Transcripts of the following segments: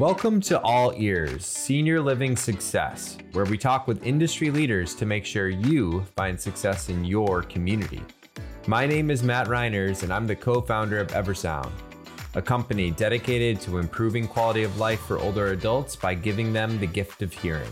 Welcome to All Ears Senior Living Success, where we talk with industry leaders to make sure you find success in your community. My name is Matt Reiners, and I'm the co founder of Eversound, a company dedicated to improving quality of life for older adults by giving them the gift of hearing.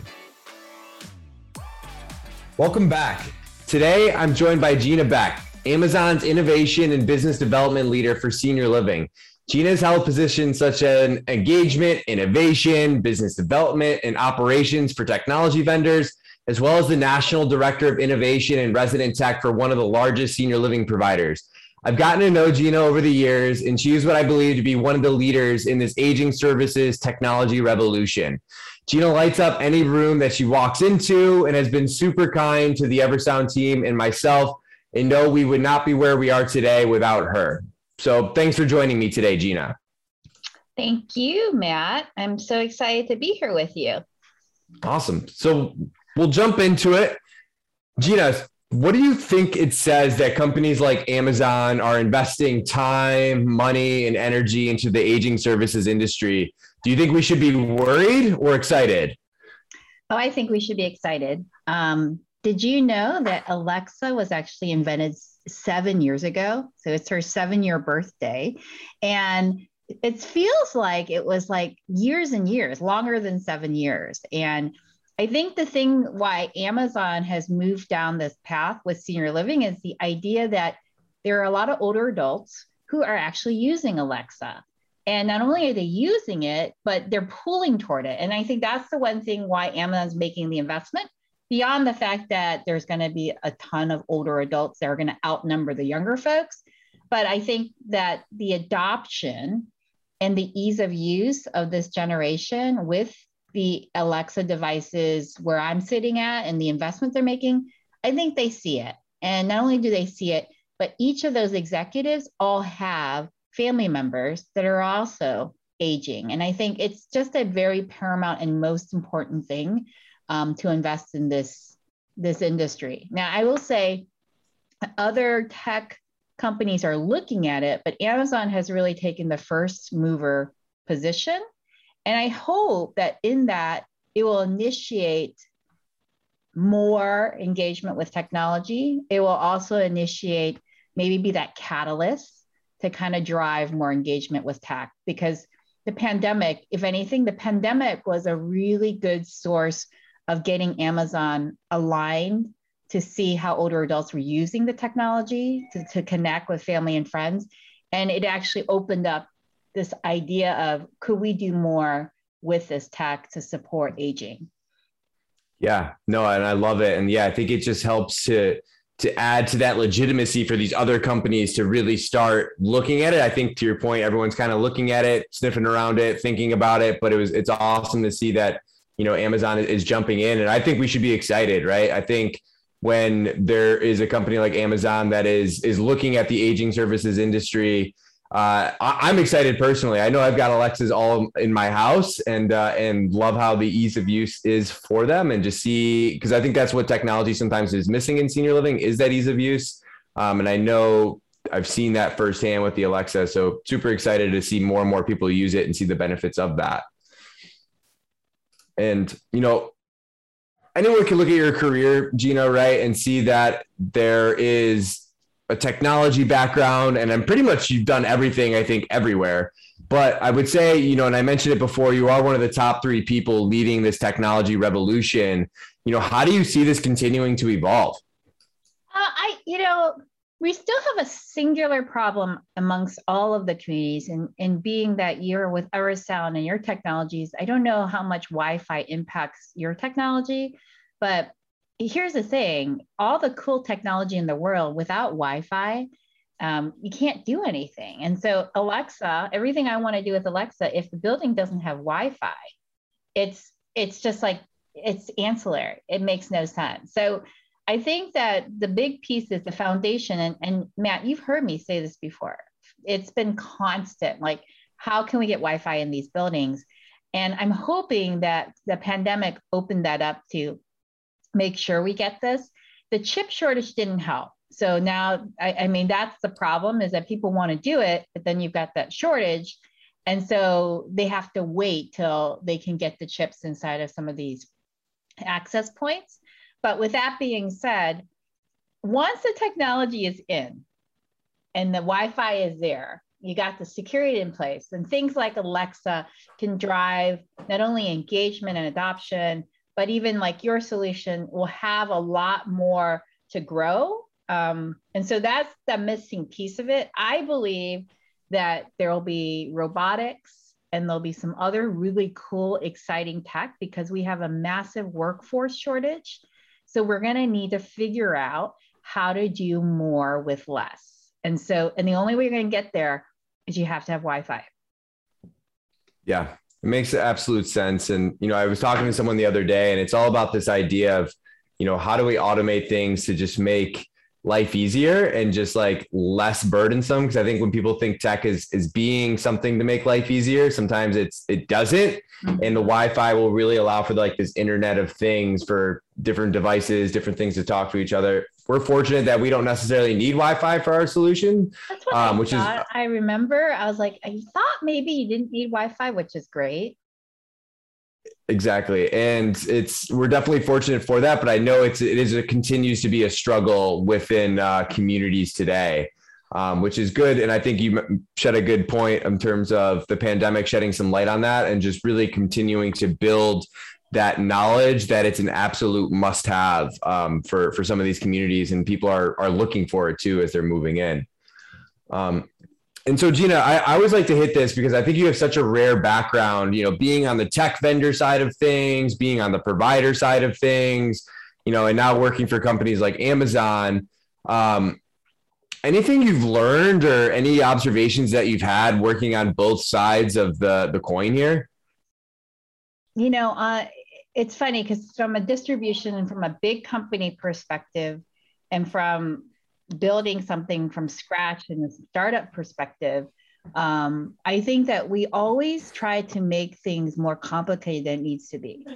Welcome back. Today, I'm joined by Ginna Baik, Amazon's innovation and business development leader for senior living. Ginna's held positions such as engagement, innovation, business development, and operations for technology vendors, as well as the National Director of Innovation and Resident Tech for one of the largest senior living providers. I've gotten to know Ginna over the years, and she is what I believe to be one of the leaders in this aging services technology revolution. Ginna lights up any room that she walks into and has been super kind to the Eversound team and myself. And no, we would not be where we are today without her. So thanks for joining me today, Ginna. Thank you, Matt. I'm so excited to be here with you. Awesome. So we'll jump into it. Ginna, what do you think it says that companies like Amazon are investing time, money, and energy into the aging services industry? Do you think we should be worried or excited? Oh, I think we should be excited. Um, did you know that Alexa was actually invented seven years ago. So it's her seven year birthday. And it feels like it was like years and years, longer than seven years. And I think the thing why Amazon has moved down this path with senior living is the idea that there are a lot of older adults who are actually using Alexa. And not only are they using it, but they're pulling toward it. And I think that's the one thing why Amazon's making the investment beyond the fact that there's going to be a ton of older adults that are going to outnumber the younger folks. But I think that the adoption and the ease of use of this generation with the Alexa devices where I'm sitting at and the investment they're making, I think they see it. And not only do they see it, but each of those executives all have family members that are also aging. And I think it's just a very paramount and most important thing um, to invest in this this industry. Now, I will say other tech companies are looking at it, but Amazon has really taken the first mover position. And I hope that in that it will initiate more engagement with technology. It will also initiate, maybe be that catalyst to kind of drive more engagement with tech because the pandemic, if anything, the pandemic was a really good source of getting Amazon aligned to see how older adults were using the technology to, to connect with family and friends. And it actually opened up this idea of could we do more with this tech to support aging? Yeah, no, and I love it. And yeah, I think it just helps to to add to that legitimacy for these other companies to really start looking at it. I think to your point, everyone's kind of looking at it, sniffing around it, thinking about it, but it was it's awesome to see that you know Amazon is jumping in, and I think we should be excited, right? I think when there is a company like Amazon that is is looking at the aging services industry. Uh, I, am excited personally. I know I've got Alexas all in my house, and uh, and love how the ease of use is for them, and just see because I think that's what technology sometimes is missing in senior living is that ease of use. Um, and I know I've seen that firsthand with the Alexa, so super excited to see more and more people use it and see the benefits of that. And, you know, anyone can look at your career, Ginna, right, and see that there is a technology background. And I'm pretty much, you've done everything, I think, everywhere. But I would say, you know, and I mentioned it before, you are one of the top three people leading this technology revolution. You know, how do you see this continuing to evolve? Uh, I, you know, we still have a singular problem amongst all of the communities and, and being that you're with Eversound and your technologies, I don't know how much Wi-Fi impacts your technology, but here's the thing, all the cool technology in the world without Wi-Fi, um, you can't do anything. And so Alexa, everything I want to do with Alexa, if the building doesn't have Wi-Fi, it's it's just like it's ancillary. It makes no sense. So I think that the big piece is the foundation. And, and Matt, you've heard me say this before. It's been constant. Like, how can we get Wi Fi in these buildings? And I'm hoping that the pandemic opened that up to make sure we get this. The chip shortage didn't help. So now, I, I mean, that's the problem is that people want to do it, but then you've got that shortage. And so they have to wait till they can get the chips inside of some of these access points. But with that being said, once the technology is in and the Wi Fi is there, you got the security in place, and things like Alexa can drive not only engagement and adoption, but even like your solution will have a lot more to grow. Um, and so that's the missing piece of it. I believe that there will be robotics and there'll be some other really cool, exciting tech because we have a massive workforce shortage. So we're going to need to figure out how to do more with less. And so, and the only way you're going to get there is you have to have Wi Fi. Yeah, it makes absolute sense. And, you know, I was talking to someone the other day and it's all about this idea of, you know, how do we automate things to just make life easier and just like less burdensome. Because i think when people think tech is is being something to make life easier sometimes it's it doesn't. Mm-hmm. and the wi-fi will really allow for like this internet of things for different devices different things to talk to each other. We're fortunate that we don't necessarily need wi-fi for our solution um, which is i remember i was like i thought maybe you didn't need wi-fi which is great Exactly. And it's we're definitely fortunate for that, but I know it's it is it continues to be a struggle within uh, communities today. Um, which is good. And I think you shed a good point in terms of the pandemic shedding some light on that and just really continuing to build that knowledge that it's an absolute must have um, for, for some of these communities and people are, are looking for it too as they're moving in. Um, and so Ginna, I, I, always like to hit this because I think you have such a rare background, you know, being on the tech vendor side of things, being on the provider side of things, you know, and now working for companies like Amazon. Um, anything you've learned or any observations that you've had working on both sides of the, the coin here? You know, uh, it's funny because from a distribution and from a big company perspective, and from building something from scratch in a startup perspective, um, I think that we always try to make things more complicated than it needs to be.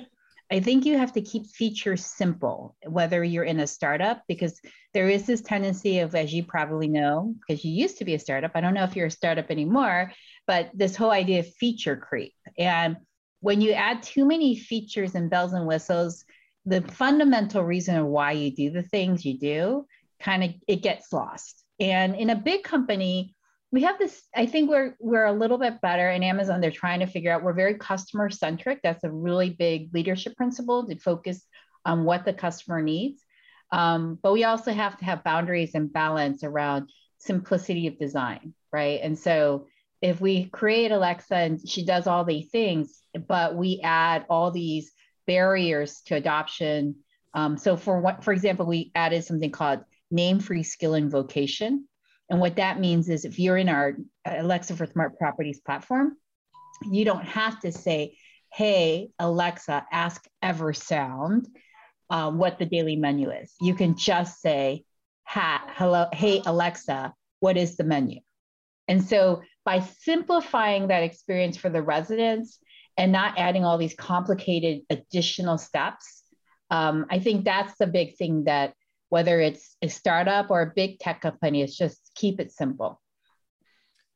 I think you have to keep features simple, whether you're in a startup, because there is this tendency of, as you probably know, because you used to be a startup. I don't know if you're a startup anymore, but this whole idea of feature creep. And when you add too many features and bells and whistles, the fundamental reason why you do the things you do kind of it gets lost. And in a big company, we have this i think we're we're a little bit better in amazon. They're trying to figure out we're very customer centric that's a really big leadership principle to focus on what the customer needs. Um, but we also have to have boundaries and balance around simplicity of design right? And so if we create alexa and she does all these things but we add all these barriers to adoption um, so for what for example we added something called name free skill invocation. And what that means is if you're in our Alexa for Smart Properties platform, you don't have to say, hey, Alexa, ask Eversound uh, what the daily menu is. You can just say, hello, hey, Alexa, what is the menu? And so by simplifying that experience for the residents and not adding all these complicated additional steps, um, I think that's the big thing that whether it's a startup or a big tech company, it's just keep it simple.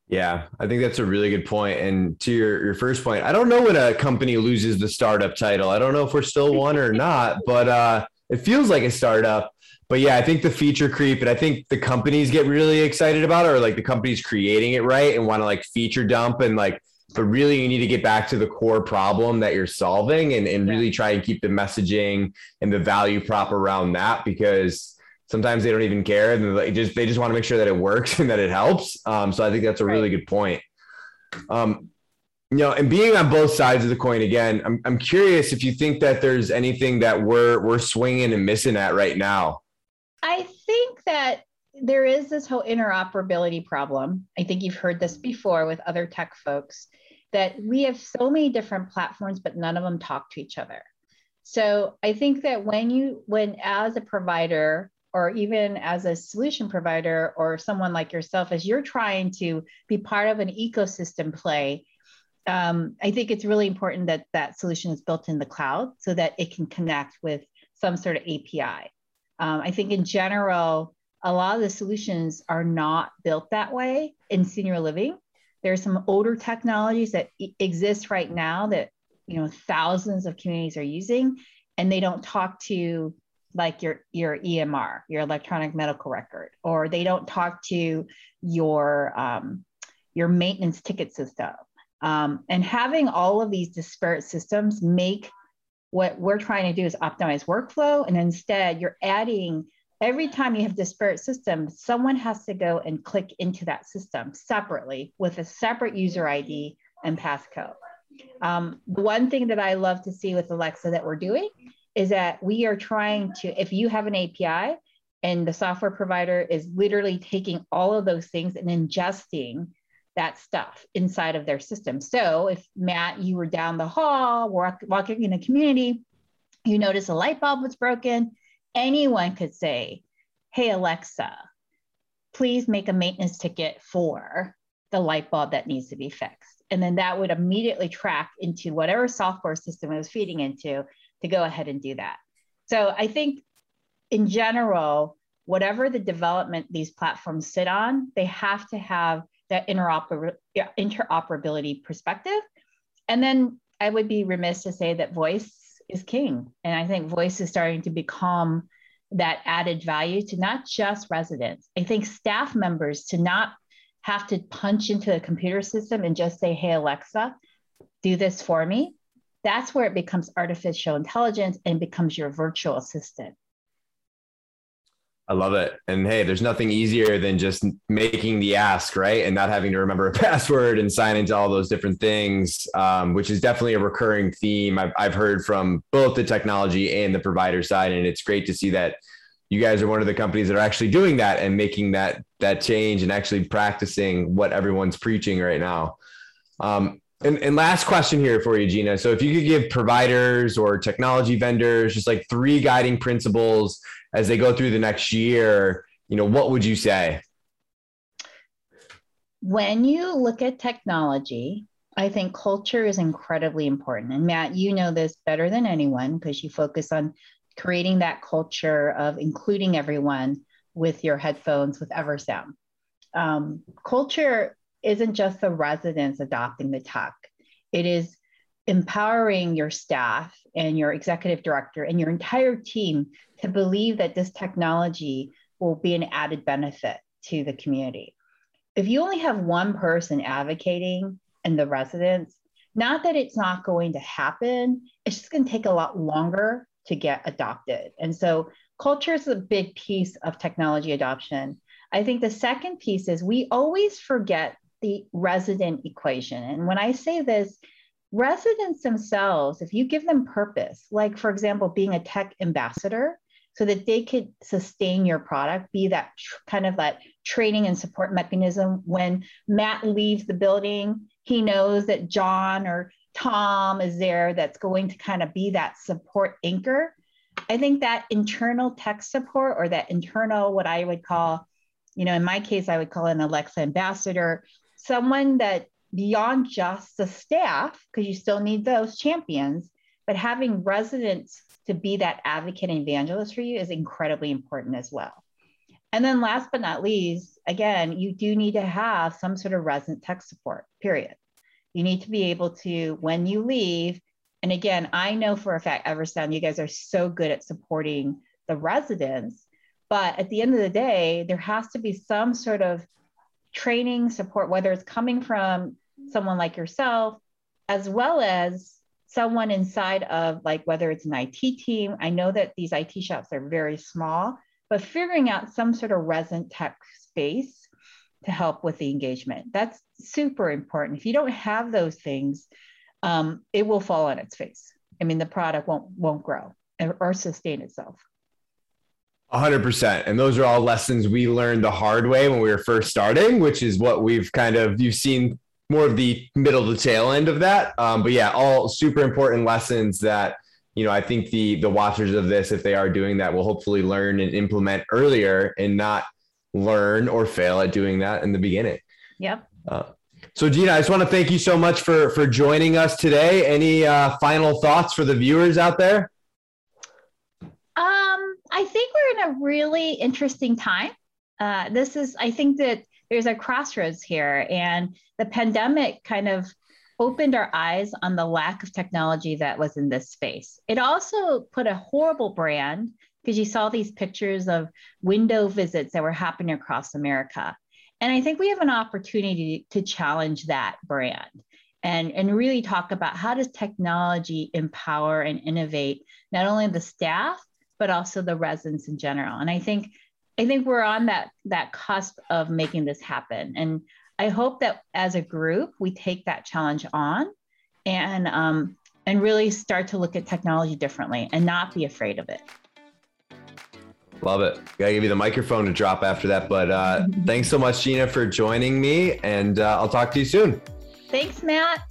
Yeah, I think that's a really good point. And to your, your first point, I don't know when a company loses the startup title. I don't know if we're still one or not, but uh, it feels like a startup. But yeah, I think the feature creep, and I think the companies get really excited about it, or like the companies creating it right and want to like feature dump and like, but really you need to get back to the core problem that you're solving and, and really try and keep the messaging and the value prop around that because sometimes they don't even care and they just they just want to make sure that it works and that it helps. Um, so I think that's a really good point. Um, you know, and being on both sides of the coin again, I'm I'm curious if you think that there's anything that we're we're swinging and missing at right now. I think that there is this whole interoperability problem. I think you've heard this before with other tech folks that we have so many different platforms, but none of them talk to each other. So I think that when you, when as a provider, or even as a solution provider or someone like yourself, as you're trying to be part of an ecosystem play, um, I think it's really important that that solution is built in the cloud so that it can connect with some sort of API. Um, I think in general, a lot of the solutions are not built that way in senior living. There's some older technologies that exist right now that you know thousands of communities are using, and they don't talk to like your your EMR, your electronic medical record, or they don't talk to your um, your maintenance ticket system. Um, and having all of these disparate systems make what we're trying to do is optimize workflow, and instead you're adding every time you have disparate systems, someone has to go and click into that system separately with a separate user ID and passcode. Um, the one thing that I love to see with Alexa that we're doing is that we are trying to, if you have an API and the software provider is literally taking all of those things and ingesting that stuff inside of their system. So if Matt, you were down the hall, walk, walking in a community, you notice a light bulb was broken, anyone could say, Hey, Alexa, please make a maintenance ticket for the light bulb that needs to be fixed. And then that would immediately track into whatever software system it was feeding into to go ahead and do that. So I think in general, whatever the development these platforms sit on, they have to have that interoper- interoperability perspective. And then I would be remiss to say that voice is king. And I think voice is starting to become that added value to not just residents. I think staff members to not have to punch into the computer system and just say, hey, Alexa, do this for me that's where it becomes artificial intelligence and becomes your virtual assistant. I love it. And hey, there's nothing easier than just making the ask, right? And not having to remember a password and sign into all those different things, um, which is definitely a recurring theme I've, I've heard from both the technology and the provider side. And it's great to see that you guys are one of the companies that are actually doing that and making that that change and actually practicing what everyone's preaching right now. Um, and, and last question here for you, Ginna. So if you could give providers or technology vendors just like three guiding principles as they go through the next year, you know, what would you say? When you look at technology, I think culture is incredibly important. And Matt, you know this better than anyone because you focus on creating that culture of including everyone with your headphones with Eversound. Um, culture isn't just the residents adopting the tech, it is empowering your staff and your executive director and your entire team to believe that this technology will be an added benefit to the community. If you only have one person advocating and the residents, not that it's not going to happen, it's just going to take a lot longer to get adopted. And so culture is a big piece of technology adoption. I think the second piece is we always forget the resident equation. And when I say this, residents themselves, if you give them purpose, like for example, being a tech ambassador, so that they could sustain your product, be that tr- kind of that training and support mechanism. When Matt leaves the building, he knows that John or Tom is there that's going to kind of be that support anchor. I think that internal tech support or that internal, what I would call, you know, in my case, I would call an Alexa ambassador someone that beyond just the staff, because you still need those champions, but having residents to be that advocate and evangelist for you is incredibly important as well. And then last but not least, again, you do need to have some sort of resident tech support, period. You need to be able to, when you leave, and again, I know for a fact, Eversound, you guys are so good at supporting the residents. But at the end of the day, there has to be some sort of training support, whether it's coming from someone like yourself, as well as someone inside of like whether it's an IT team. I know that these IT shops are very small, but figuring out some sort of resident tech space to help with the engagement. That's super important. If you don't have those things, um, it will fall on its face. I mean, the product won't won't grow or sustain itself hundred percent. And those are all lessons we learned the hard way when we were first starting, which is what we've kind of, you've seen more of the middle to tail end of that. Um, but yeah, all super important lessons that, you know, I think the, the watchers of this, if they are doing that, will hopefully learn and implement earlier and not learn or fail at doing that in the beginning. Yep. Uh, so Ginna, I just want to thank you so much for, for joining us today. Any uh, final thoughts for the viewers out there? I think we're in a really interesting time. Uh, this is, I think that there's a crossroads here. And the pandemic kind of opened our eyes on the lack of technology that was in this space. It also put a horrible brand because you saw these pictures of window visits that were happening across America. And I think we have an opportunity to challenge that brand and, and really talk about how does technology empower and innovate not only the staff, but also the residents in general. And I think I think we're on that that cusp of making this happen. And I hope that as a group we take that challenge on and um, and really start to look at technology differently and not be afraid of it. Love it. Gotta give you the microphone to drop after that. But uh, thanks so much, Ginna, for joining me, and uh, I'll talk to you soon. Thanks, Matt.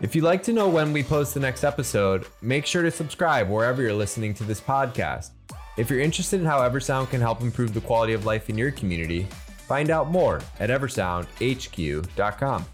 If you'd like to know when we post the next episode, make sure to subscribe wherever you're listening to this podcast. If you're interested in how Eversound can help improve the quality of life in your community, find out more at eversoundhq.com.